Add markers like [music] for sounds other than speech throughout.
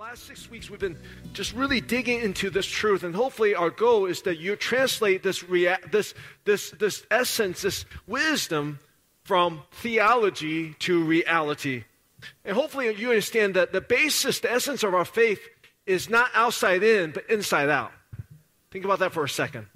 last six weeks, we've been just really digging into this truth, and hopefully, our goal is that you translate this, rea- this, this, this essence, this wisdom from theology to reality. And hopefully, you understand that the basis, the essence of our faith is not outside in, but inside out. Think about that for a second.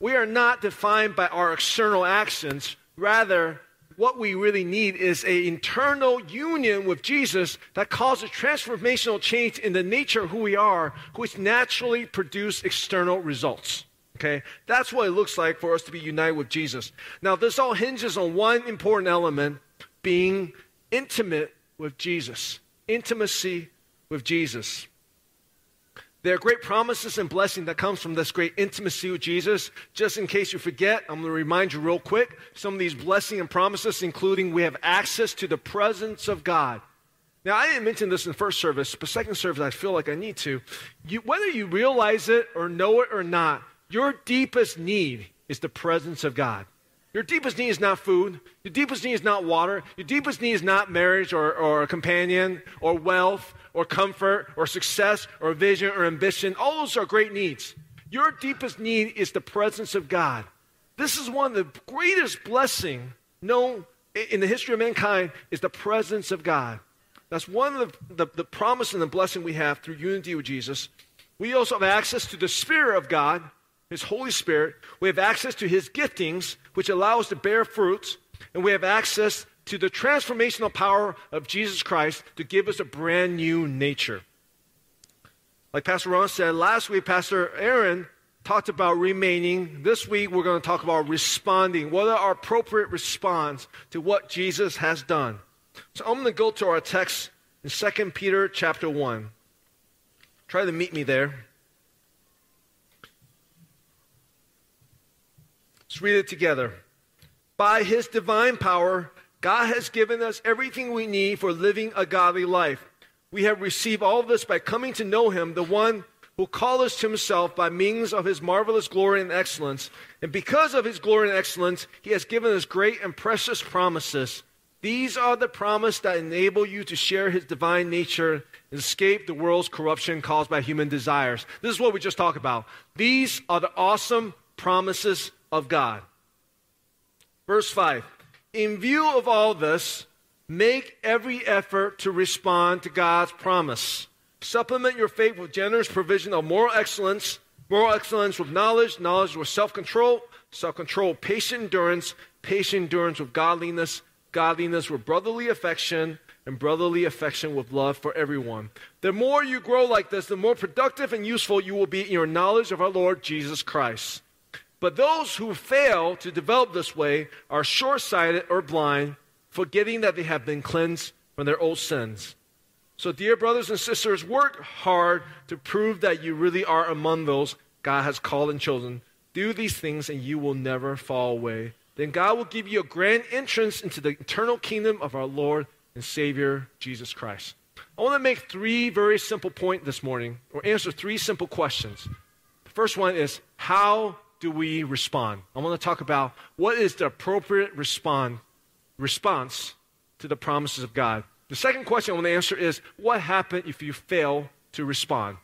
We are not defined by our external actions, rather, what we really need is an internal union with Jesus that causes transformational change in the nature of who we are, which naturally produce external results. Okay? That's what it looks like for us to be united with Jesus. Now, this all hinges on one important element being intimate with Jesus. Intimacy with Jesus. There are great promises and blessing that comes from this great intimacy with Jesus. Just in case you forget, I'm going to remind you real quick some of these blessing and promises, including we have access to the presence of God. Now, I didn't mention this in the first service, but second service, I feel like I need to. You, whether you realize it or know it or not, your deepest need is the presence of God. Your deepest need is not food. Your deepest need is not water. Your deepest need is not marriage or, or a companion or wealth or comfort or success or vision or ambition. All those are great needs. Your deepest need is the presence of God. This is one of the greatest blessing known in the history of mankind is the presence of God. That's one of the, the, the promise and the blessing we have through unity with Jesus. We also have access to the Spirit of God, His Holy Spirit. We have access to His giftings, which allow us to bear fruits. And we have access to the transformational power of Jesus Christ to give us a brand new nature. Like Pastor Ron said, last week, Pastor Aaron talked about remaining. This week, we're going to talk about responding. What are our appropriate response to what Jesus has done? So I'm going to go to our text in 2 Peter chapter 1. Try to meet me there. Let's read it together. By his divine power, God has given us everything we need for living a godly life. We have received all of this by coming to know Him, the one who called us to Himself by means of His marvelous glory and excellence. And because of His glory and excellence, He has given us great and precious promises. These are the promises that enable you to share His divine nature and escape the world's corruption caused by human desires. This is what we just talked about. These are the awesome promises of God. Verse 5 in view of all this, make every effort to respond to God's promise. Supplement your faith with generous provision of moral excellence, moral excellence with knowledge, knowledge with self control, self control, patient endurance, patient endurance with godliness, godliness with brotherly affection, and brotherly affection with love for everyone. The more you grow like this, the more productive and useful you will be in your knowledge of our Lord Jesus Christ. But those who fail to develop this way are short sighted or blind, forgetting that they have been cleansed from their old sins. So, dear brothers and sisters, work hard to prove that you really are among those God has called and chosen. Do these things, and you will never fall away. Then God will give you a grand entrance into the eternal kingdom of our Lord and Savior, Jesus Christ. I want to make three very simple points this morning, or answer three simple questions. The first one is How do we respond? I want to talk about what is the appropriate respond, response to the promises of God. The second question I want to answer is what happens if you fail to respond?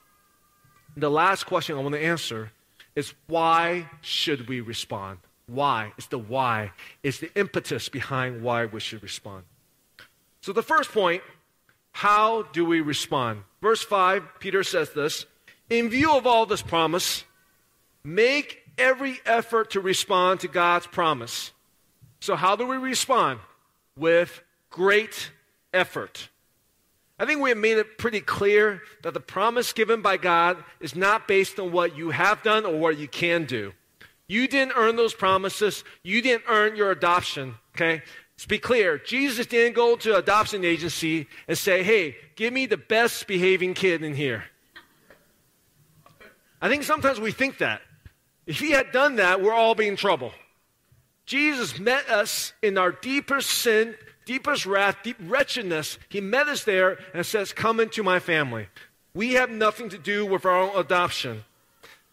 The last question I want to answer is why should we respond? Why? It's the why. It's the impetus behind why we should respond. So the first point, how do we respond? Verse 5, Peter says this In view of all this promise, make every effort to respond to God's promise. So, how do we respond? With great effort. I think we have made it pretty clear that the promise given by God is not based on what you have done or what you can do. You didn't earn those promises. You didn't earn your adoption, okay? Let's be clear. Jesus didn't go to an adoption agency and say, hey, give me the best behaving kid in here. I think sometimes we think that. If he had done that, we're all be in trouble. Jesus met us in our deepest sin, deepest wrath, deep wretchedness. He met us there and says, Come into my family. We have nothing to do with our own adoption.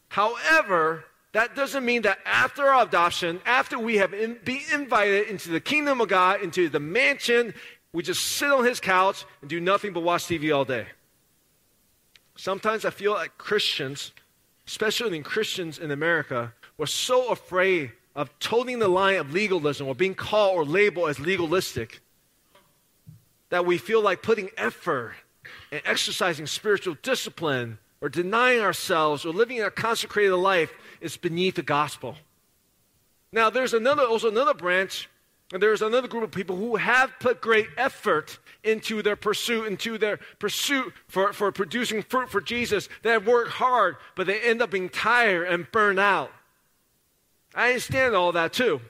However, that doesn't mean that after our adoption, after we have in, been invited into the kingdom of God, into the mansion, we just sit on his couch and do nothing but watch TV all day. Sometimes I feel like Christians, especially in Christians in America, were so afraid of toting the line of legalism or being called or labeled as legalistic that we feel like putting effort and exercising spiritual discipline or denying ourselves or living a consecrated life is beneath the gospel. Now, there's another, also another branch, and there's another group of people who have put great effort into their pursuit, into their pursuit for, for producing fruit for Jesus. They have worked hard, but they end up being tired and burned out. I understand all that too.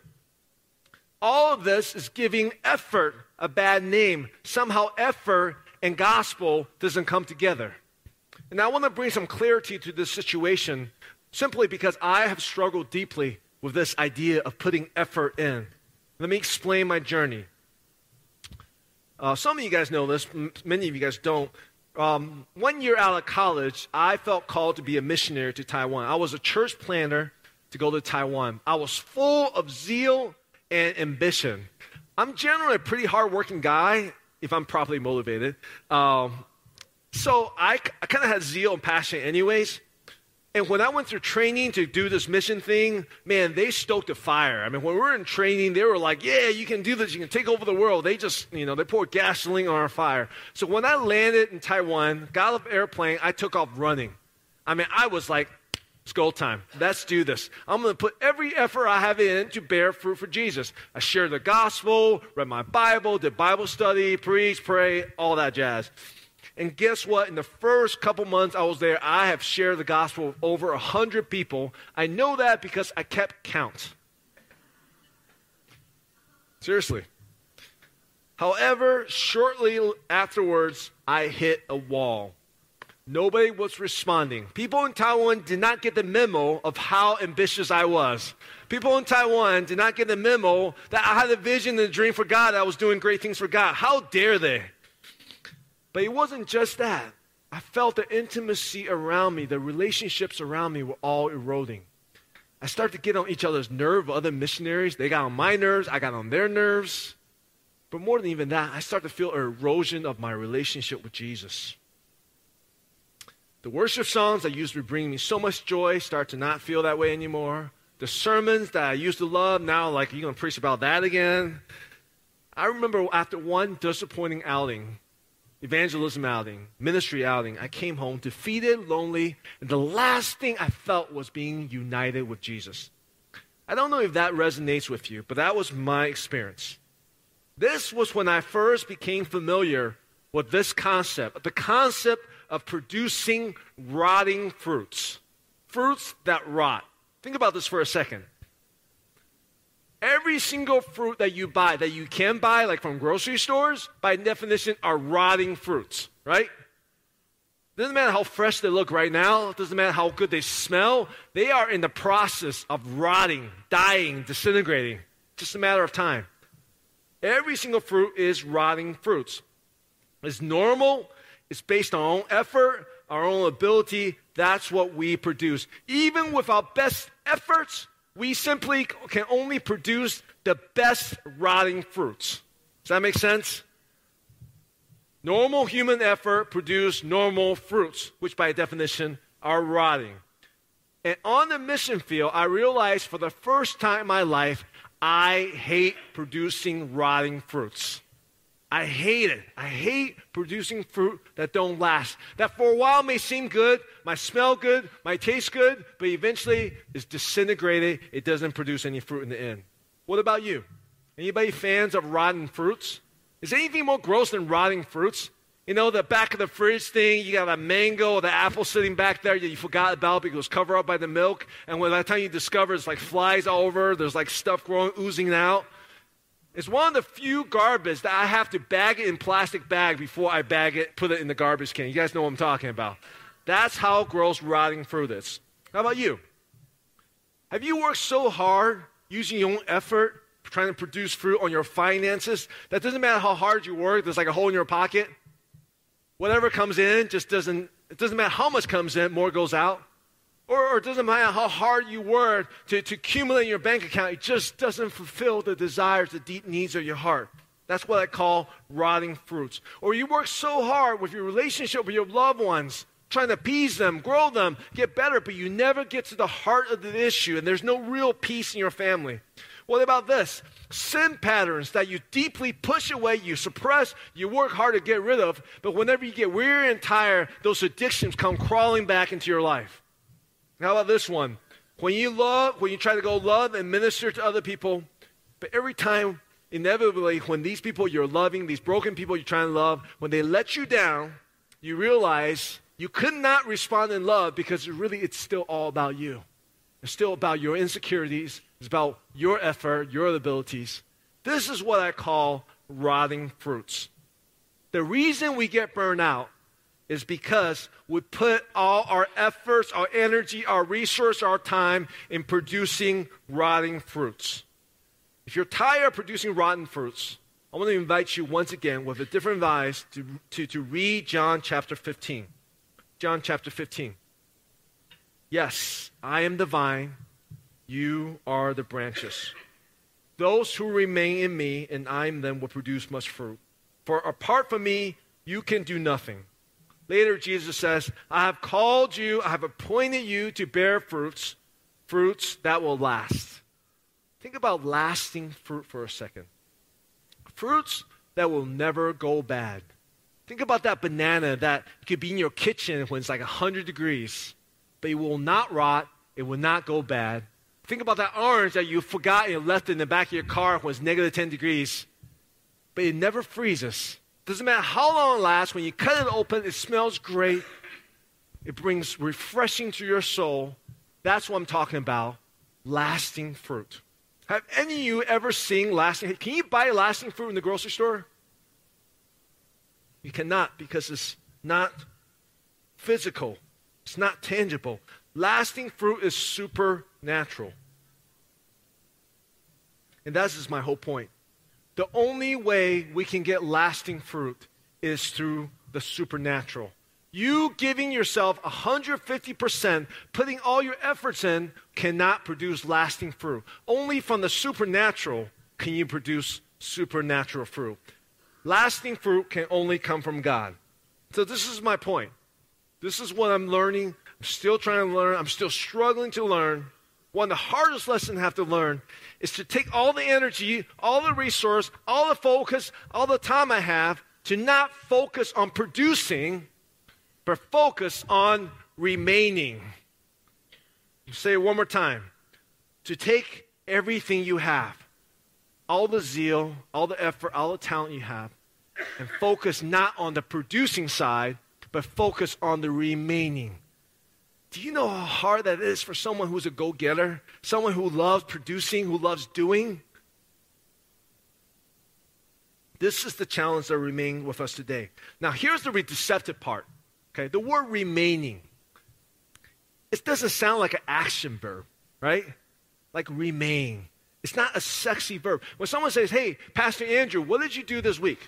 All of this is giving effort a bad name. Somehow, effort and gospel doesn't come together. And I want to bring some clarity to this situation simply because I have struggled deeply with this idea of putting effort in. Let me explain my journey. Uh, some of you guys know this, many of you guys don't. Um, one year out of college, I felt called to be a missionary to Taiwan. I was a church planner to go to Taiwan. I was full of zeal and ambition. I'm generally a pretty hardworking guy if I'm properly motivated. Um, so I, I kind of had zeal and passion, anyways. And when I went through training to do this mission thing, man, they stoked a fire. I mean, when we were in training, they were like, yeah, you can do this. You can take over the world. They just, you know, they poured gasoline on our fire. So when I landed in Taiwan, got off airplane, I took off running. I mean, I was like, it's go time. Let's do this. I'm going to put every effort I have in to bear fruit for Jesus. I shared the gospel, read my Bible, did Bible study, preach, pray, all that jazz. And guess what? In the first couple months I was there, I have shared the gospel with over 100 people. I know that because I kept count. Seriously. However, shortly afterwards, I hit a wall. Nobody was responding. People in Taiwan did not get the memo of how ambitious I was. People in Taiwan did not get the memo that I had a vision and a dream for God, I was doing great things for God. How dare they? But it wasn't just that. I felt the intimacy around me, the relationships around me were all eroding. I started to get on each other's nerve, other missionaries. They got on my nerves, I got on their nerves. But more than even that, I started to feel erosion of my relationship with Jesus. The worship songs that used to bring me so much joy start to not feel that way anymore. The sermons that I used to love, now, like, are you're going to preach about that again. I remember after one disappointing outing, evangelism outing, ministry outing, I came home defeated, lonely, and the last thing I felt was being united with Jesus. I don't know if that resonates with you, but that was my experience. This was when I first became familiar with this concept the concept of producing rotting fruits, fruits that rot. Think about this for a second. Every single fruit that you buy, that you can buy, like from grocery stores, by definition, are rotting fruits, right? Doesn't matter how fresh they look right now, doesn't matter how good they smell, they are in the process of rotting, dying, disintegrating. Just a matter of time. Every single fruit is rotting fruits. It's normal, it's based on our own effort, our own ability. That's what we produce. Even with our best efforts, we simply can only produce the best rotting fruits. Does that make sense? Normal human effort produce normal fruits, which by definition are rotting. And on the mission field, I realized for the first time in my life, I hate producing rotting fruits. I hate it. I hate producing fruit that don't last. That for a while may seem good, might smell good, might taste good, but eventually is disintegrated. It doesn't produce any fruit in the end. What about you? Anybody fans of rotten fruits? Is anything more gross than rotting fruits? You know, the back of the fridge thing, you got a mango or the apple sitting back there that you forgot about because it was covered up by the milk. And by the time you discover it's like flies all over, there's like stuff growing, oozing out. It's one of the few garbage that I have to bag it in plastic bag before I bag it, put it in the garbage can. You guys know what I'm talking about. That's how gross rotting fruit is. How about you? Have you worked so hard using your own effort trying to produce fruit on your finances that doesn't matter how hard you work, there's like a hole in your pocket? Whatever comes in just doesn't, it doesn't matter how much comes in, more goes out. Or, or, it doesn't matter how hard you work to, to accumulate in your bank account, it just doesn't fulfill the desires, the deep needs of your heart. That's what I call rotting fruits. Or you work so hard with your relationship with your loved ones, trying to appease them, grow them, get better, but you never get to the heart of the issue, and there's no real peace in your family. What about this? Sin patterns that you deeply push away, you suppress, you work hard to get rid of, but whenever you get weary and tired, those addictions come crawling back into your life. How about this one? When you love, when you try to go love and minister to other people, but every time, inevitably, when these people you're loving, these broken people you're trying to love, when they let you down, you realize you could not respond in love because really it's still all about you. It's still about your insecurities. It's about your effort, your abilities. This is what I call rotting fruits. The reason we get burned out is because we put all our efforts, our energy, our resource, our time in producing rotting fruits. If you're tired of producing rotten fruits, I want to invite you once again with a different advice to, to, to read John chapter 15. John chapter 15. Yes, I am the vine, you are the branches. Those who remain in me and I in them will produce much fruit. For apart from me, you can do nothing. Later, Jesus says, I have called you, I have appointed you to bear fruits, fruits that will last. Think about lasting fruit for a second. Fruits that will never go bad. Think about that banana that could be in your kitchen when it's like 100 degrees, but it will not rot, it will not go bad. Think about that orange that you forgot and left in the back of your car when it's negative 10 degrees, but it never freezes. Doesn't matter how long it lasts, when you cut it open, it smells great. It brings refreshing to your soul. That's what I'm talking about lasting fruit. Have any of you ever seen lasting? Can you buy lasting fruit in the grocery store? You cannot because it's not physical, it's not tangible. Lasting fruit is supernatural. And that is my whole point. The only way we can get lasting fruit is through the supernatural. You giving yourself 150%, putting all your efforts in, cannot produce lasting fruit. Only from the supernatural can you produce supernatural fruit. Lasting fruit can only come from God. So, this is my point. This is what I'm learning. I'm still trying to learn. I'm still struggling to learn. One of the hardest lessons I have to learn is to take all the energy, all the resource, all the focus, all the time I have to not focus on producing, but focus on remaining. Say it one more time. To take everything you have, all the zeal, all the effort, all the talent you have, and focus not on the producing side, but focus on the remaining. Do you know how hard that is for someone who's a go getter? Someone who loves producing, who loves doing? This is the challenge that remains with us today. Now, here's the deceptive part. Okay, the word remaining. It doesn't sound like an action verb, right? Like remain. It's not a sexy verb. When someone says, Hey, Pastor Andrew, what did you do this week?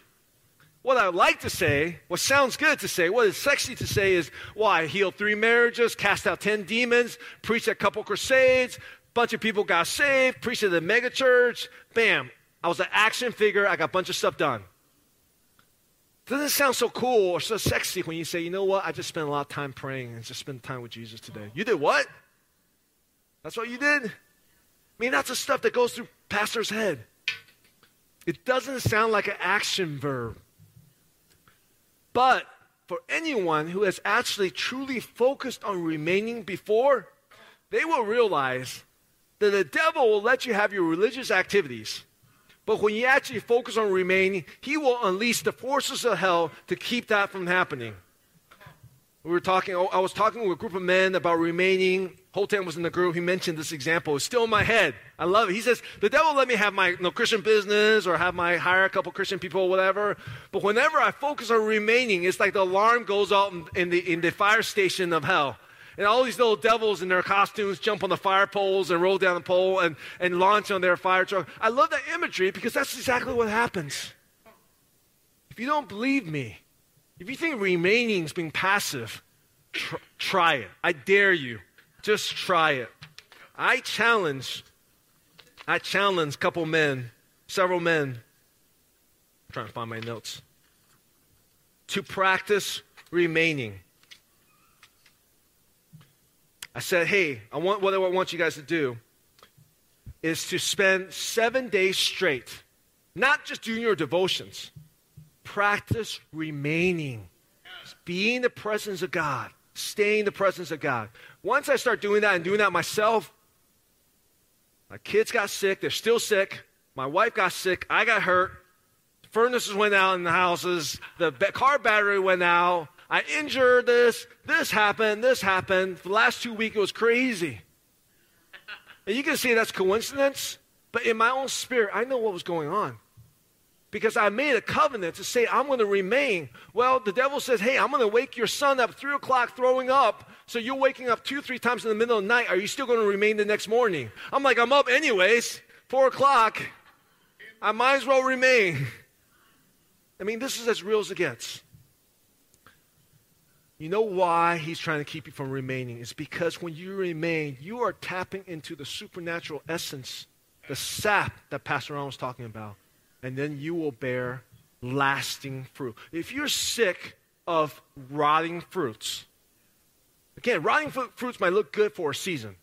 What I like to say, what sounds good to say, what is sexy to say is, well, I healed three marriages, cast out 10 demons, preached a couple crusades, bunch of people got saved, preached at the mega church. Bam. I was an action figure. I got a bunch of stuff done. Doesn't sound so cool or so sexy when you say, you know what? I just spent a lot of time praying and just spent time with Jesus today. You did what? That's what you did? I mean, that's the stuff that goes through pastor's head. It doesn't sound like an action verb. But for anyone who has actually truly focused on remaining before, they will realize that the devil will let you have your religious activities. But when you actually focus on remaining, he will unleash the forces of hell to keep that from happening. We were talking, I was talking with a group of men about remaining. Holtan was in the group. He mentioned this example. It's still in my head. I love it. He says, the devil let me have my you know, Christian business or have my hire a couple Christian people or whatever. But whenever I focus on remaining, it's like the alarm goes off in the, in the fire station of hell. And all these little devils in their costumes jump on the fire poles and roll down the pole and, and launch on their fire truck. I love that imagery because that's exactly what happens. If you don't believe me, if you think remaining is being passive, tr- try it. I dare you. Just try it. I challenge, I challenge a couple men, several men, I'm trying to find my notes, to practice remaining. I said, hey, I want what I want you guys to do is to spend seven days straight, not just doing your devotions, practice remaining, being the presence of God, staying in the presence of God. Once I start doing that and doing that myself, my kids got sick, they're still sick. My wife got sick, I got hurt. Furnaces went out in the houses, the car battery went out. I injured this, this happened, this happened. For the last two weeks, it was crazy. And you can say that's coincidence, but in my own spirit, I know what was going on. Because I made a covenant to say, I'm going to remain. Well, the devil says, Hey, I'm going to wake your son up 3 o'clock throwing up. So you're waking up two, three times in the middle of the night. Are you still going to remain the next morning? I'm like, I'm up anyways. 4 o'clock. I might as well remain. I mean, this is as real as it gets. You know why he's trying to keep you from remaining? It's because when you remain, you are tapping into the supernatural essence, the sap that Pastor Ron was talking about. And then you will bear lasting fruit. If you're sick of rotting fruits, again, rotting fruits might look good for a season,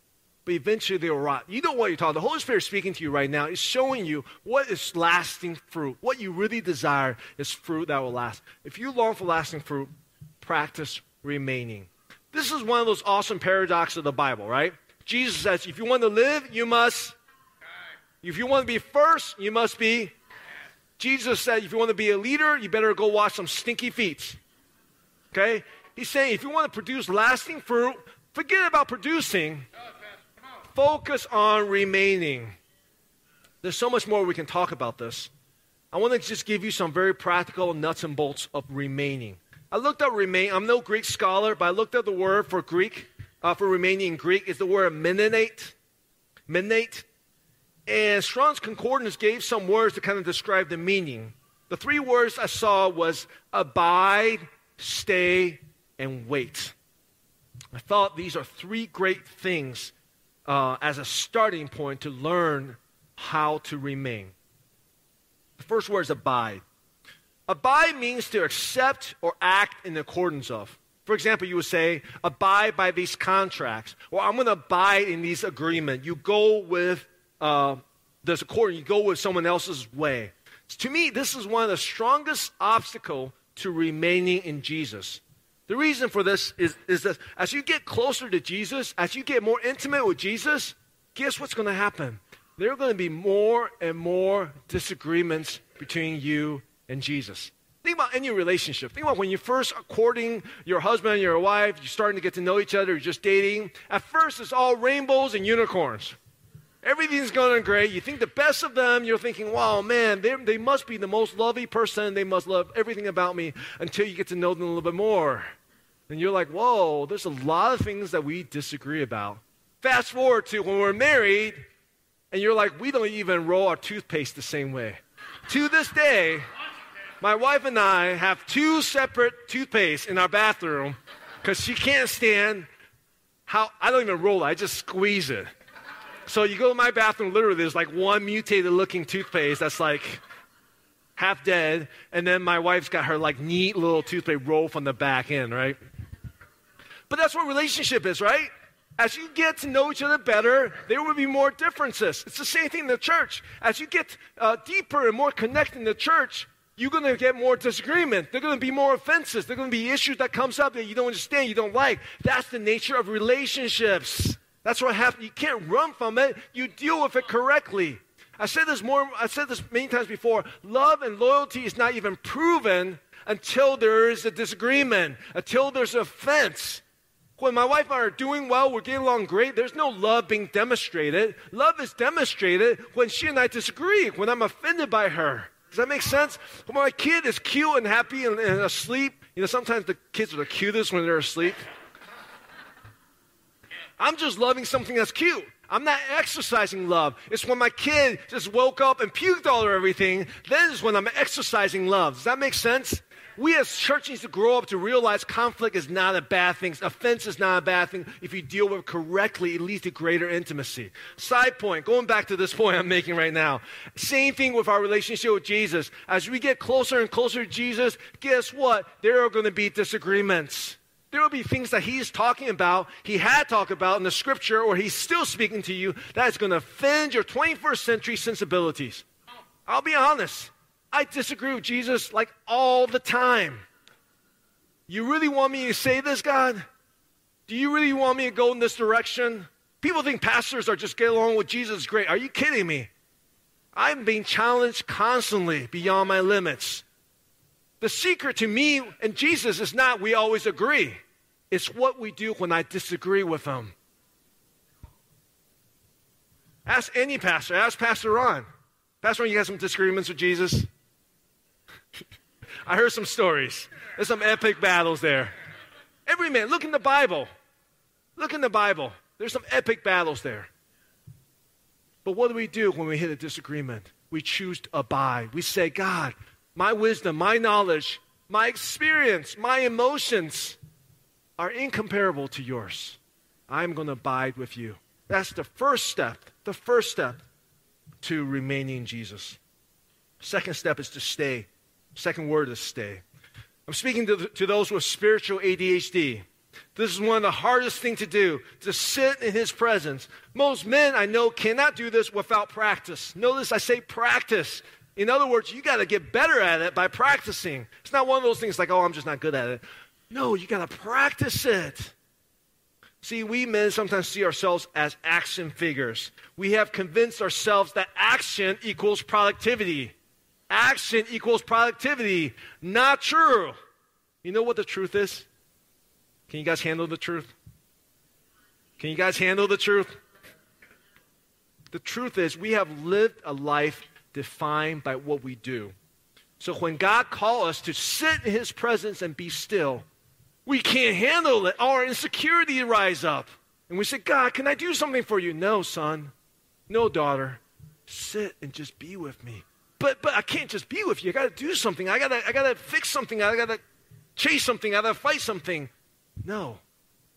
but eventually they'll rot. You know what you're talking. The Holy Spirit is speaking to you right now is showing you what is lasting fruit. What you really desire is fruit that will last. If you long for lasting fruit, practice remaining. This is one of those awesome paradoxes of the Bible, right? Jesus says, if you want to live, you must. If you want to be first, you must be. Jesus said, if you want to be a leader, you better go wash some stinky feet. Okay? He's saying, if you want to produce lasting fruit, forget about producing. Focus on remaining. There's so much more we can talk about this. I want to just give you some very practical nuts and bolts of remaining. I looked up remain. I'm no Greek scholar, but I looked up the word for Greek, uh, for remaining in Greek, is the word menate. Menate. And Strong's Concordance gave some words to kind of describe the meaning. The three words I saw was abide, stay, and wait. I thought these are three great things uh, as a starting point to learn how to remain. The first word is abide. Abide means to accept or act in accordance of. For example, you would say, abide by these contracts, or I'm going to abide in these agreements. You go with uh, this accord, you go with someone else's way. To me, this is one of the strongest obstacle to remaining in Jesus. The reason for this is, is that as you get closer to Jesus, as you get more intimate with Jesus, guess what's going to happen? There are going to be more and more disagreements between you and Jesus. Think about any relationship. Think about when you're first courting your husband and your wife, you're starting to get to know each other, you're just dating. At first, it's all rainbows and unicorns. Everything's going great. You think the best of them. You're thinking, wow, man, they must be the most lovely person. They must love everything about me until you get to know them a little bit more. And you're like, whoa, there's a lot of things that we disagree about. Fast forward to when we're married, and you're like, we don't even roll our toothpaste the same way. To this day, my wife and I have two separate toothpastes in our bathroom because she can't stand how I don't even roll it, I just squeeze it. So you go to my bathroom, literally, there's like one mutated looking toothpaste that's like half dead, and then my wife's got her like neat little toothpaste roll from the back end, right? But that's what relationship is, right? As you get to know each other better, there will be more differences. It's the same thing in the church. As you get uh, deeper and more connected in the church, you're going to get more disagreement. There are going to be more offenses. There are going to be issues that comes up that you don't understand, you don't like. That's the nature of relationships. That's what happens. You can't run from it. You deal with it correctly. I said this more. I said this many times before. Love and loyalty is not even proven until there is a disagreement, until there's offense. When my wife and I are doing well, we're getting along great, there's no love being demonstrated. Love is demonstrated when she and I disagree, when I'm offended by her. Does that make sense? When my kid is cute and happy and, and asleep, you know, sometimes the kids are the cutest when they're asleep. I'm just loving something that's cute. I'm not exercising love. It's when my kid just woke up and puked all over everything, then is when I'm exercising love. Does that make sense? We as church needs to grow up to realize conflict is not a bad thing. Offense is not a bad thing. If you deal with it correctly, it leads to greater intimacy. Side point, going back to this point I'm making right now. Same thing with our relationship with Jesus. As we get closer and closer to Jesus, guess what? There are going to be disagreements. There will be things that he's talking about, he had talked about in the scripture, or he's still speaking to you that is going to offend your 21st century sensibilities. I'll be honest. I disagree with Jesus like all the time. You really want me to say this, God? Do you really want me to go in this direction? People think pastors are just get along with Jesus great. Are you kidding me? I'm being challenged constantly beyond my limits. The secret to me and Jesus is not we always agree. It's what we do when I disagree with him. Ask any pastor. Ask Pastor Ron. Pastor Ron, you had some disagreements with Jesus? [laughs] I heard some stories. There's some epic battles there. Every man, look in the Bible. Look in the Bible. There's some epic battles there. But what do we do when we hit a disagreement? We choose to abide. We say, God, my wisdom, my knowledge, my experience, my emotions are incomparable to yours. I'm going to abide with you. That's the first step, the first step to remaining Jesus. Second step is to stay. Second word is stay. I'm speaking to, to those with spiritual ADHD. This is one of the hardest things to do, to sit in his presence. Most men I know cannot do this without practice. Notice I say practice. In other words, you got to get better at it by practicing. It's not one of those things like, oh, I'm just not good at it. No, you got to practice it. See, we men sometimes see ourselves as action figures. We have convinced ourselves that action equals productivity. Action equals productivity. Not true. You know what the truth is? Can you guys handle the truth? Can you guys handle the truth? The truth is, we have lived a life defined by what we do. So when God calls us to sit in His presence and be still, we can't handle it. Our insecurity rise up. And we say, God, can I do something for you? No, son. No, daughter. Sit and just be with me. But but I can't just be with you. I gotta do something. I gotta I gotta fix something. I gotta chase something. I gotta fight something. No.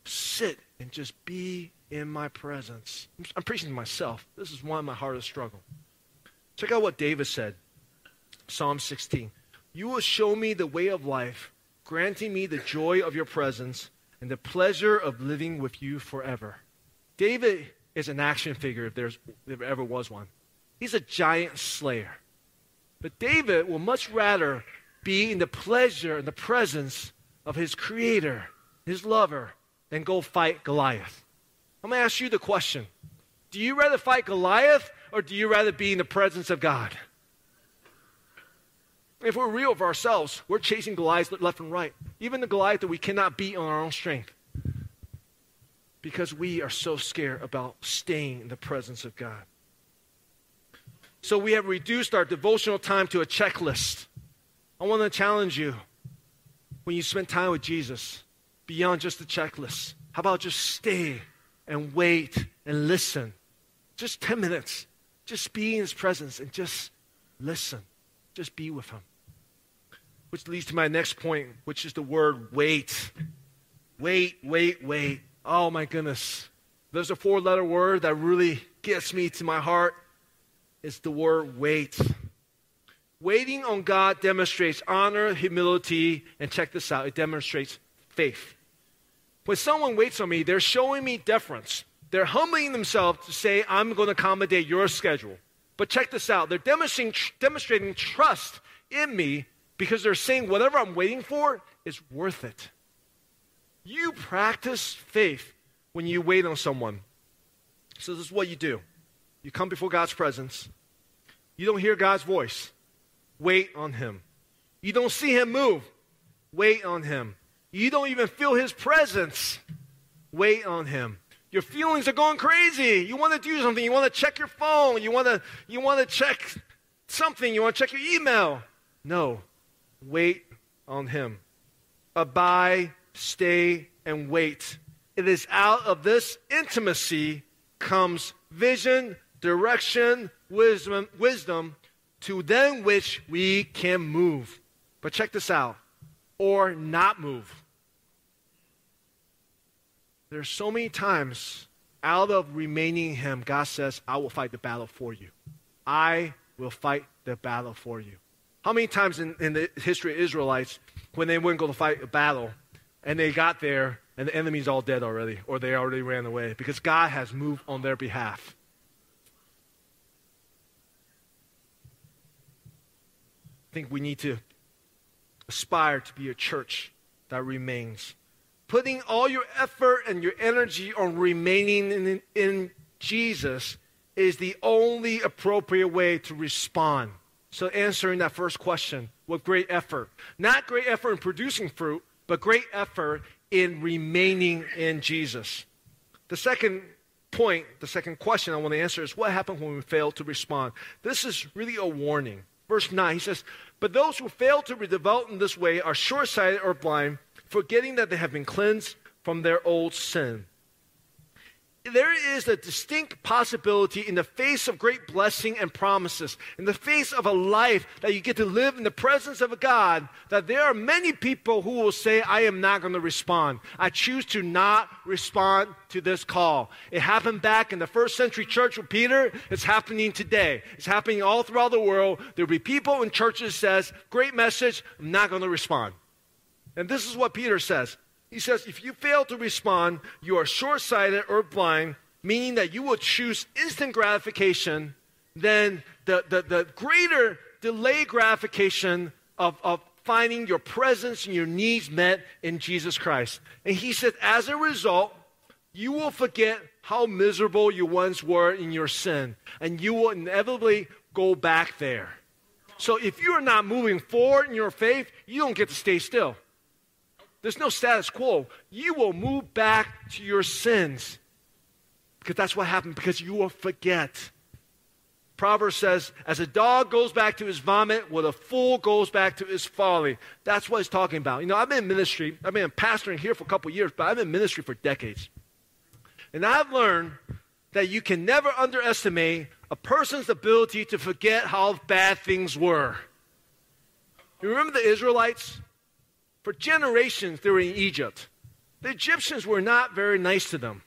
Sit and just be in my presence. I'm, I'm preaching to myself. This is one of my hardest struggles. Check out what David said. Psalm 16. You will show me the way of life, granting me the joy of your presence and the pleasure of living with you forever. David is an action figure if, there's, if there ever was one. He's a giant slayer. But David will much rather be in the pleasure and the presence of his creator his lover, than go fight Goliath. I'm going to ask you the question Do you rather fight Goliath or do you rather be in the presence of God? If we're real for ourselves, we're chasing Goliath left and right. Even the Goliath that we cannot beat on our own strength. Because we are so scared about staying in the presence of God. So we have reduced our devotional time to a checklist. I want to challenge you when you spend time with Jesus, beyond just the checklist? How about just stay and wait and listen? Just 10 minutes. Just be in his presence and just listen. Just be with him. Which leads to my next point, which is the word wait. Wait, wait, wait. Oh my goodness. There's a four letter word that really gets me to my heart. It's the word wait. Waiting on God demonstrates honor, humility, and check this out it demonstrates faith. When someone waits on me, they're showing me deference. They're humbling themselves to say, I'm going to accommodate your schedule. But check this out they're demonstrating, demonstrating trust in me because they're saying whatever I'm waiting for is worth it. You practice faith when you wait on someone. So, this is what you do you come before God's presence, you don't hear God's voice, wait on Him. You don't see Him move, wait on Him. You don't even feel his presence. Wait on him. Your feelings are going crazy. You want to do something. You want to check your phone. You want to, you want to check something. You want to check your email. No. Wait on him. Abide, stay, and wait. It is out of this intimacy comes vision, direction, wisdom, wisdom to then which we can move. But check this out or not move. There's so many times out of remaining Him, God says, I will fight the battle for you. I will fight the battle for you. How many times in, in the history of Israelites, when they wouldn't go to fight a battle, and they got there, and the enemy's all dead already, or they already ran away because God has moved on their behalf. I think we need to aspire to be a church that remains. Putting all your effort and your energy on remaining in, in Jesus is the only appropriate way to respond. So, answering that first question with great effort. Not great effort in producing fruit, but great effort in remaining in Jesus. The second point, the second question I want to answer is what happens when we fail to respond? This is really a warning. Verse 9, he says, But those who fail to be developed in this way are short sighted or blind, forgetting that they have been cleansed from their old sin there is a distinct possibility in the face of great blessing and promises, in the face of a life that you get to live in the presence of a God, that there are many people who will say, I am not going to respond. I choose to not respond to this call. It happened back in the first century church with Peter. It's happening today. It's happening all throughout the world. There'll be people in churches says, great message, I'm not going to respond. And this is what Peter says. He says, if you fail to respond, you are short sighted or blind, meaning that you will choose instant gratification than the, the, the greater delay gratification of, of finding your presence and your needs met in Jesus Christ. And he said, as a result, you will forget how miserable you once were in your sin, and you will inevitably go back there. So if you are not moving forward in your faith, you don't get to stay still. There's no status quo. You will move back to your sins because that's what happened, because you will forget. Proverbs says, as a dog goes back to his vomit, well, a fool goes back to his folly. That's what he's talking about. You know, I've been in ministry, I've been pastoring here for a couple years, but I've been in ministry for decades. And I've learned that you can never underestimate a person's ability to forget how bad things were. You remember the Israelites? For generations, they were in Egypt. The Egyptians were not very nice to them.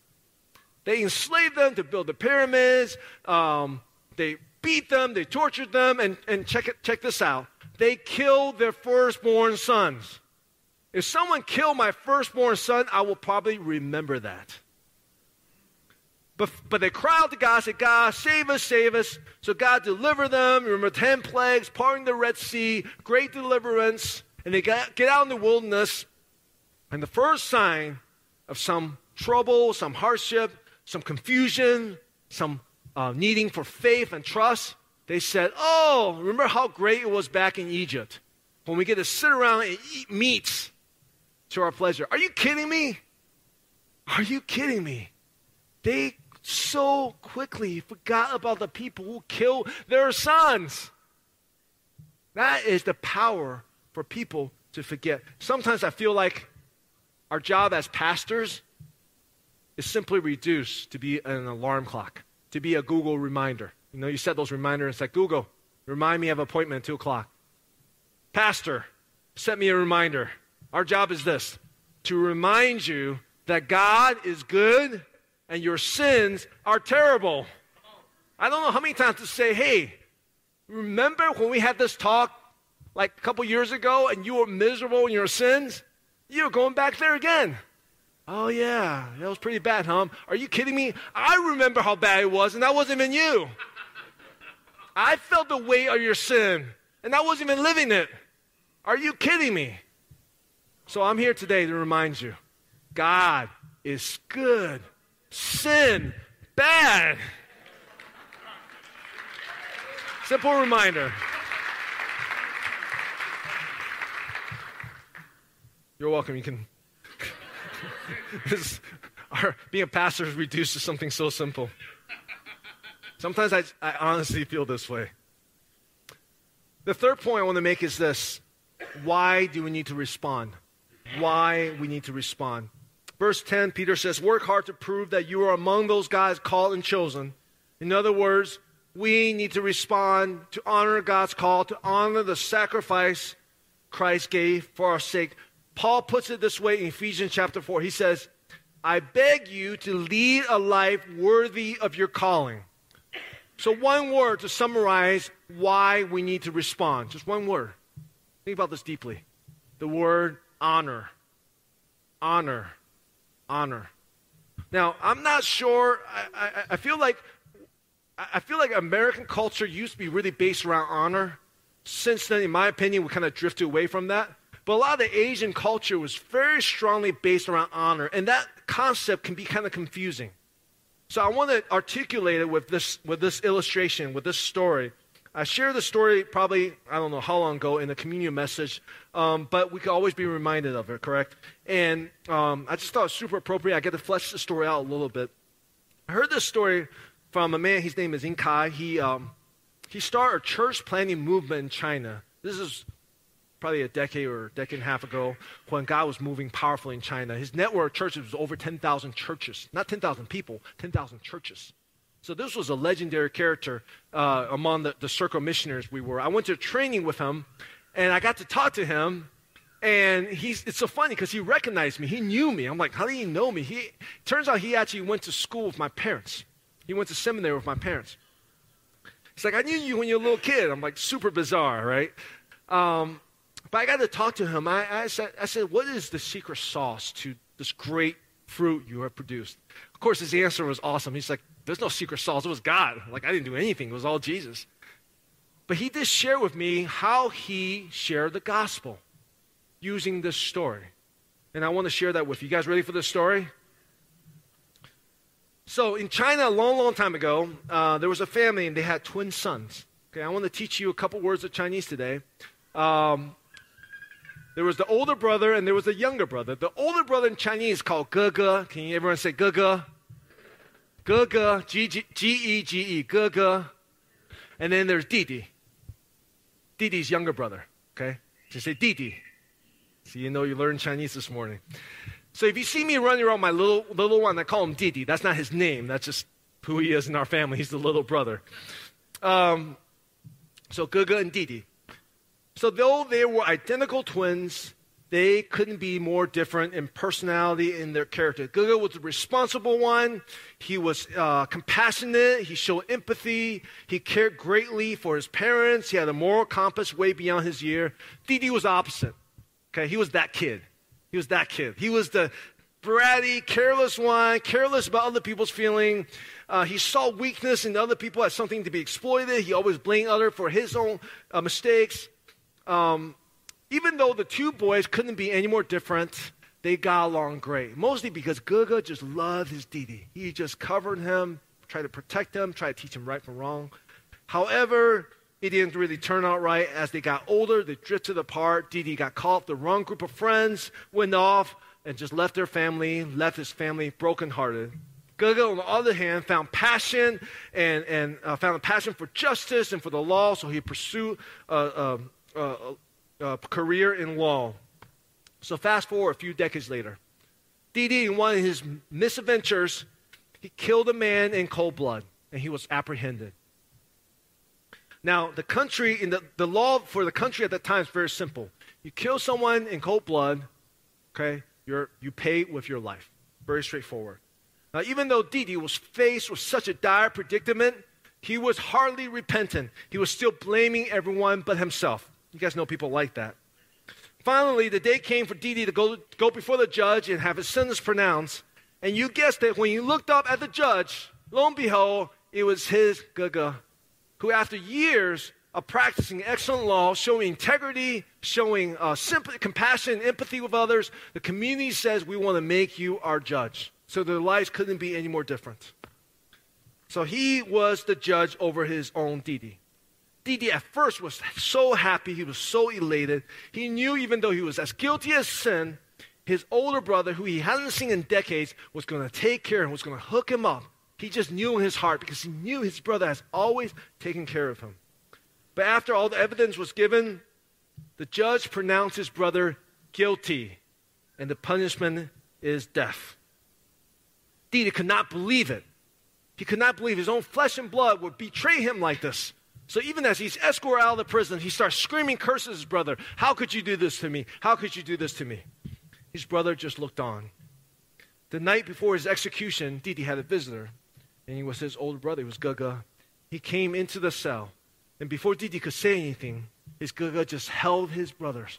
They enslaved them to build the pyramids. Um, they beat them. They tortured them. And, and check, it, check this out they killed their firstborn sons. If someone killed my firstborn son, I will probably remember that. But, but they cried out to God, said, God, save us, save us. So God delivered them. Remember 10 plagues, parting the Red Sea, great deliverance and they get, out in the wilderness, and the first sign of some trouble, some hardship, some confusion, some uh, needing for faith and trust, they said, Oh, remember how great it was back in Egypt when we get to sit around and eat meats to our pleasure. Are you kidding me? Are you kidding me? They so quickly forgot about the people who killed their sons. That is the power for people to forget. Sometimes I feel like our job as pastors is simply reduced to be an alarm clock, to be a Google reminder. You know, you set those reminders like Google, remind me of appointment at 2 o'clock. Pastor, set me a reminder. Our job is this to remind you that God is good and your sins are terrible. I don't know how many times to say, hey, remember when we had this talk like a couple years ago and you were miserable in your sins, you're going back there again. Oh, yeah, that was pretty bad, huh? Are you kidding me? I remember how bad it was, and that wasn't even you. I felt the weight of your sin, and I wasn't even living it. Are you kidding me? So I'm here today to remind you God is good, sin, bad. Simple reminder. You're welcome. You can. [laughs] this, our, being a pastor is reduced to something so simple. Sometimes I, I honestly feel this way. The third point I want to make is this why do we need to respond? Why we need to respond. Verse 10, Peter says, Work hard to prove that you are among those guys called and chosen. In other words, we need to respond to honor God's call, to honor the sacrifice Christ gave for our sake. Paul puts it this way in Ephesians chapter 4. He says, I beg you to lead a life worthy of your calling. So, one word to summarize why we need to respond. Just one word. Think about this deeply. The word honor. honor. Honor. Now, I'm not sure. I, I, I feel like I feel like American culture used to be really based around honor. Since then, in my opinion, we kind of drifted away from that. But a lot of the Asian culture was very strongly based around honor, and that concept can be kind of confusing. So I want to articulate it with this, with this illustration, with this story. I shared the story probably, I don't know how long ago, in the communion message, um, but we can always be reminded of it, correct? And um, I just thought it was super appropriate. I get to flesh the story out a little bit. I heard this story from a man, his name is In Kai. He, um, he started a church planting movement in China. This is probably a decade or a decade and a half ago when God was moving powerfully in China. His network of churches was over 10,000 churches. Not 10,000 people, 10,000 churches. So this was a legendary character uh, among the, the circle missionaries we were. I went to training with him, and I got to talk to him. And he's, it's so funny because he recognized me. He knew me. I'm like, how did he know me? He, turns out he actually went to school with my parents. He went to seminary with my parents. He's like, I knew you when you were a little kid. I'm like, super bizarre, right? Um, but I got to talk to him. I, I, said, I said, What is the secret sauce to this great fruit you have produced? Of course, his answer was awesome. He's like, There's no secret sauce. It was God. Like, I didn't do anything, it was all Jesus. But he did share with me how he shared the gospel using this story. And I want to share that with you. You guys ready for this story? So, in China, a long, long time ago, uh, there was a family and they had twin sons. Okay, I want to teach you a couple words of Chinese today. Um, there was the older brother and there was the younger brother. The older brother in Chinese is called Ge Can you everyone say Ge Ge? Ge G-E-G-E, Ge And then there's Didi. Didi's younger brother, okay? Just say Didi. So you know you learned Chinese this morning. So if you see me running around my little, little one, I call him Didi. That's not his name. That's just who he is in our family. He's the little brother. Um, so Ge and Didi. So, though they were identical twins, they couldn't be more different in personality in their character. Ge was the responsible one. He was uh, compassionate. He showed empathy. He cared greatly for his parents. He had a moral compass way beyond his year. Didi was opposite. Okay, he was that kid. He was that kid. He was the bratty, careless one, careless about other people's feeling. Uh, he saw weakness in other people as something to be exploited. He always blamed others for his own uh, mistakes um, even though the two boys couldn't be any more different, they got along great. Mostly because Ge just loved his Didi. He just covered him, tried to protect him, tried to teach him right from wrong. However, it didn't really turn out right. As they got older, they drifted apart. Didi got caught. The wrong group of friends went off and just left their family, left his family brokenhearted. Ge on the other hand, found passion and, and uh, found a passion for justice and for the law, so he pursued uh, uh, uh, uh, career in law. So fast forward a few decades later. Didi, in one of his misadventures, he killed a man in cold blood, and he was apprehended. Now, the country, in the, the law for the country at that time is very simple. You kill someone in cold blood, okay, you're, you pay with your life. Very straightforward. Now, even though Didi was faced with such a dire predicament, he was hardly repentant. He was still blaming everyone but himself. You guys know people like that. Finally, the day came for Didi to go, go before the judge and have his sentence pronounced. And you guessed it, when you looked up at the judge, lo and behold, it was his Ge who after years of practicing excellent law, showing integrity, showing uh, sympathy, compassion, empathy with others, the community says, we want to make you our judge. So their lives couldn't be any more different. So he was the judge over his own Didi. Didi at first was so happy, he was so elated. He knew even though he was as guilty as sin, his older brother, who he hadn't seen in decades, was going to take care of him, was going to hook him up. He just knew in his heart because he knew his brother has always taken care of him. But after all the evidence was given, the judge pronounced his brother guilty, and the punishment is death. Didi could not believe it. He could not believe his own flesh and blood would betray him like this. So even as he's escorted out of the prison, he starts screaming curses at his brother. How could you do this to me? How could you do this to me? His brother just looked on. The night before his execution, Didi had a visitor, and he was his older brother. He was Ge He came into the cell, and before Didi could say anything, his Ge just held his brothers,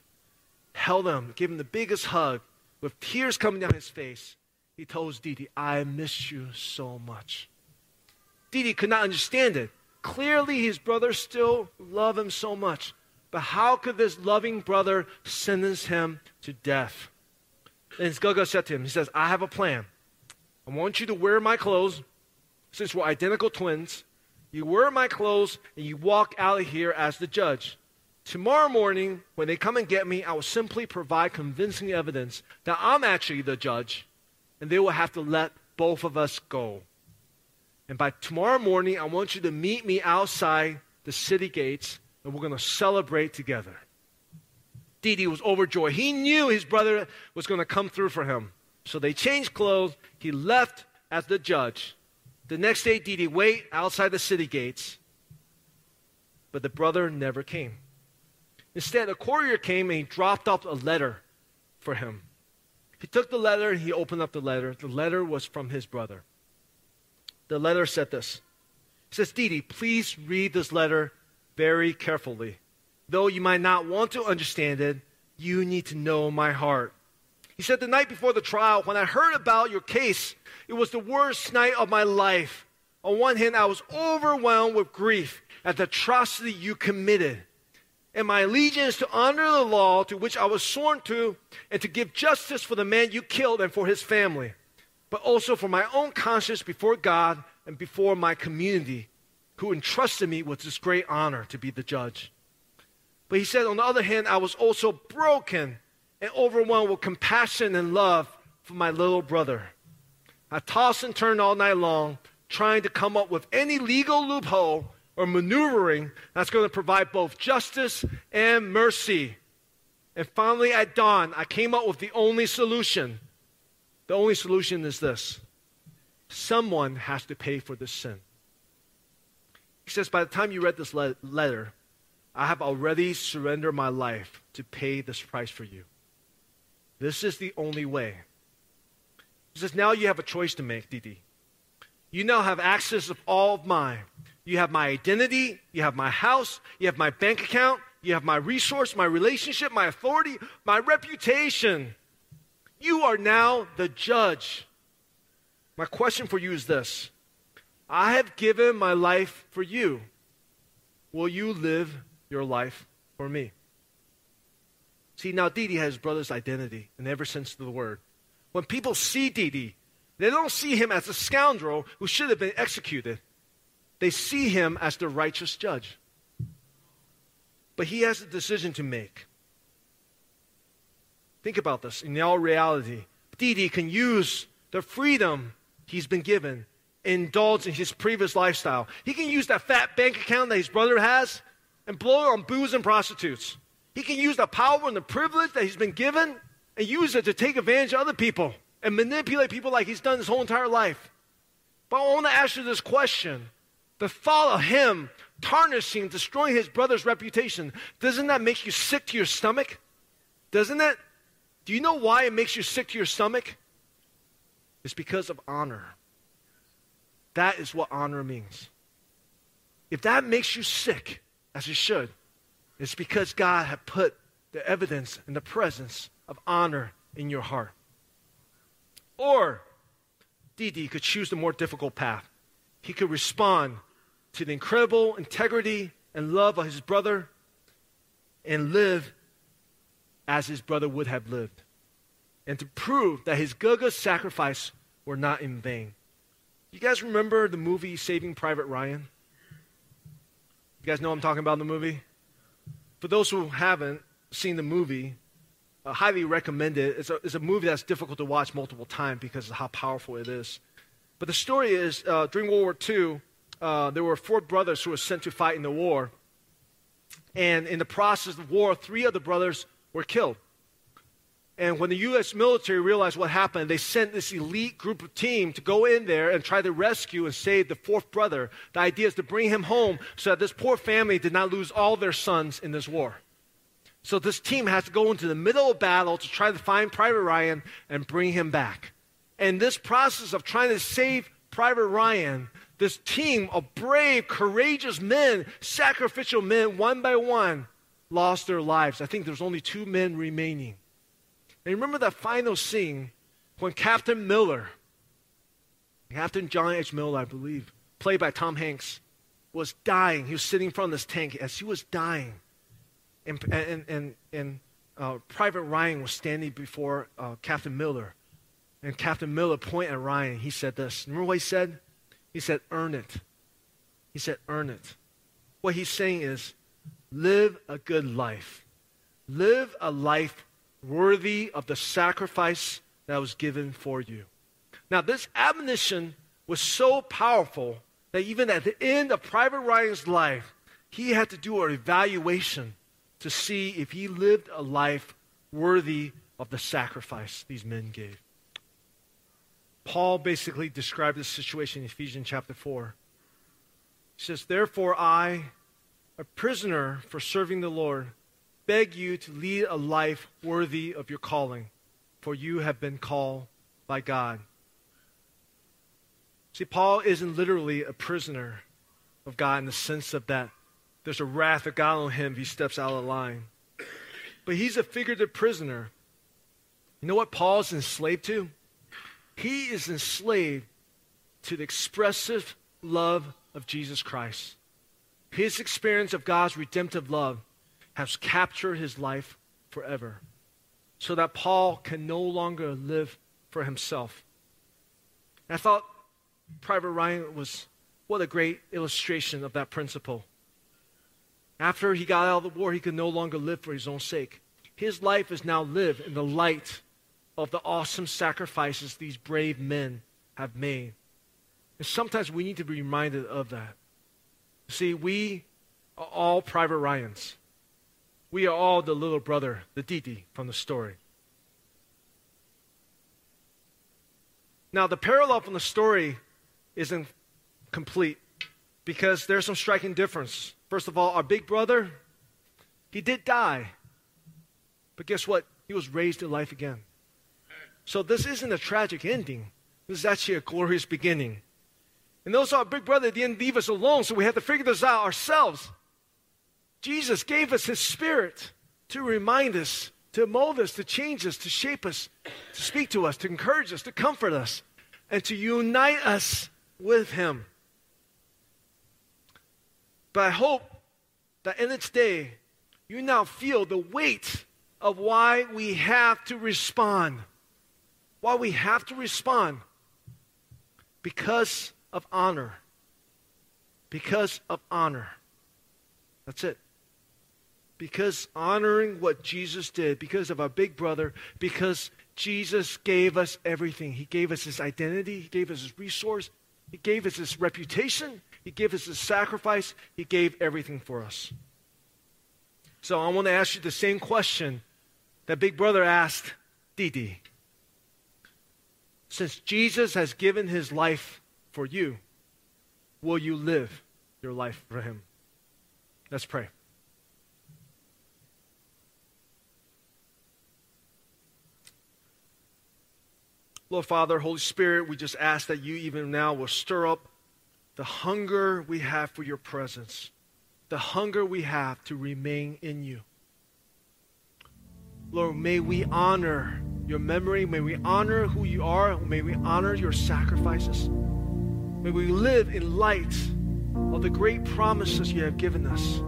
held them, gave him the biggest hug, with tears coming down his face, he tells Didi, I miss you so much. Didi could not understand it. Clearly, his brother still love him so much. But how could this loving brother sentence him to death? And Gege said to him, He says, I have a plan. I want you to wear my clothes, since we're identical twins. You wear my clothes and you walk out of here as the judge. Tomorrow morning, when they come and get me, I will simply provide convincing evidence that I'm actually the judge, and they will have to let both of us go. And by tomorrow morning, I want you to meet me outside the city gates, and we're going to celebrate together. Didi was overjoyed. He knew his brother was going to come through for him. So they changed clothes. He left as the judge. The next day, Didi wait outside the city gates, but the brother never came. Instead, a courier came and he dropped off a letter for him. He took the letter and he opened up the letter. The letter was from his brother. The letter said this. It says, Didi, please read this letter very carefully. Though you might not want to understand it, you need to know my heart. He said, The night before the trial, when I heard about your case, it was the worst night of my life. On one hand, I was overwhelmed with grief at the atrocity you committed. And my allegiance to honor the law to which I was sworn to, and to give justice for the man you killed and for his family, but also for my own conscience before God and before my community, who entrusted me with this great honor to be the judge. But he said, on the other hand, I was also broken and overwhelmed with compassion and love for my little brother. I tossed and turned all night long, trying to come up with any legal loophole or maneuvering that's going to provide both justice and mercy. And finally, at dawn, I came up with the only solution. The only solution is this someone has to pay for this sin. He says, By the time you read this le- letter, I have already surrendered my life to pay this price for you. This is the only way. He says, now you have a choice to make, Didi. You now have access of all of mine. You have my identity, you have my house, you have my bank account, you have my resource, my relationship, my authority, my reputation. You are now the judge. My question for you is this I have given my life for you. Will you live your life for me. See, now Didi has his brother's identity in every sense of the word. When people see Didi, they don't see him as a scoundrel who should have been executed. They see him as the righteous judge. But he has a decision to make. Think about this in all reality. Didi can use the freedom he's been given, indulge in his previous lifestyle. He can use that fat bank account that his brother has and blow it on booze and prostitutes. He can use the power and the privilege that he's been given and use it to take advantage of other people and manipulate people like he's done his whole entire life. But I want to ask you this question. The thought of him tarnishing, destroying his brother's reputation, doesn't that make you sick to your stomach? Doesn't it? Do you know why it makes you sick to your stomach? It's because of honor. That is what honor means. If that makes you sick, as you should. It's because God had put the evidence and the presence of honor in your heart. Or Didi could choose the more difficult path. He could respond to the incredible integrity and love of his brother and live as his brother would have lived. And to prove that his Gege sacrifice were not in vain. You guys remember the movie Saving Private Ryan? You guys know I'm talking about the movie? For those who haven't seen the movie, I highly recommend it. It's a, it's a movie that's difficult to watch multiple times because of how powerful it is. But the story is uh, during World War II, uh, there were four brothers who were sent to fight in the war. And in the process of war, three of the brothers were killed. And when the U.S. military realized what happened, they sent this elite group of team to go in there and try to rescue and save the fourth brother. The idea is to bring him home so that this poor family did not lose all their sons in this war. So this team has to go into the middle of battle to try to find Private Ryan and bring him back. And this process of trying to save Private Ryan, this team of brave, courageous men, sacrificial men, one by one, lost their lives. I think there's only two men remaining. And remember that final scene when Captain Miller, Captain John H. Miller, I believe, played by Tom Hanks, was dying. He was sitting in front of this tank as he was dying. And, and, and, and uh, Private Ryan was standing before uh, Captain Miller. And Captain Miller pointed at Ryan. He said this. Remember what he said? He said, earn it. He said, earn it. What he's saying is, live a good life. Live a life worthy of the sacrifice that was given for you. Now, this admonition was so powerful that even at the end of Private Ryan's life, he had to do an evaluation to see if he lived a life worthy of the sacrifice these men gave. Paul basically described this situation in Ephesians chapter 4. He says, Therefore, I, a prisoner for serving the Lord, beg you to lead a life worthy of your calling, for you have been called by God. See, Paul isn't literally a prisoner of God in the sense of that there's a wrath of God on him if he steps out of line. But he's a figurative prisoner. You know what Paul's enslaved to? He is enslaved to the expressive love of Jesus Christ. His experience of God's redemptive love has captured his life forever so that Paul can no longer live for himself. I thought Private Ryan was what a great illustration of that principle. After he got out of the war, he could no longer live for his own sake. His life is now lived in the light of the awesome sacrifices these brave men have made. And sometimes we need to be reminded of that. See, we are all Private Ryans. We are all the little brother, the Didi from the story. Now, the parallel from the story isn't complete because there's some striking difference. First of all, our big brother, he did die. But guess what? He was raised to life again. So this isn't a tragic ending. This is actually a glorious beginning. And those our big brother didn't leave us alone, so we had to figure this out ourselves. Jesus gave us his spirit to remind us, to mold us, to change us, to shape us, to speak to us, to encourage us, to comfort us, and to unite us with him. But I hope that in its day, you now feel the weight of why we have to respond. Why we have to respond. Because of honor. Because of honor. That's it. Because honoring what Jesus did, because of our big brother, because Jesus gave us everything. He gave us his identity, he gave us his resource, he gave us his reputation, he gave us his sacrifice, he gave everything for us. So I want to ask you the same question that Big Brother asked Didi. Since Jesus has given his life for you, will you live your life for him? Let's pray. Lord Father, Holy Spirit, we just ask that you even now will stir up the hunger we have for your presence, the hunger we have to remain in you. Lord, may we honor your memory. May we honor who you are. May we honor your sacrifices. May we live in light of the great promises you have given us.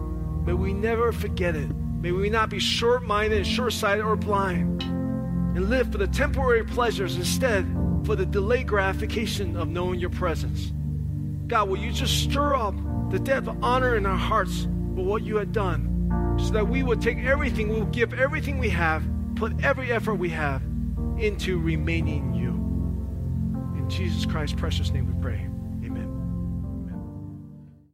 May we never forget it. May we not be short minded, short sighted, or blind, and live for the temporary pleasures instead for the delayed gratification of knowing your presence. God, will you just stir up the depth of honor in our hearts for what you have done so that we will take everything, we will give everything we have, put every effort we have into remaining you. In Jesus Christ's precious name we pray.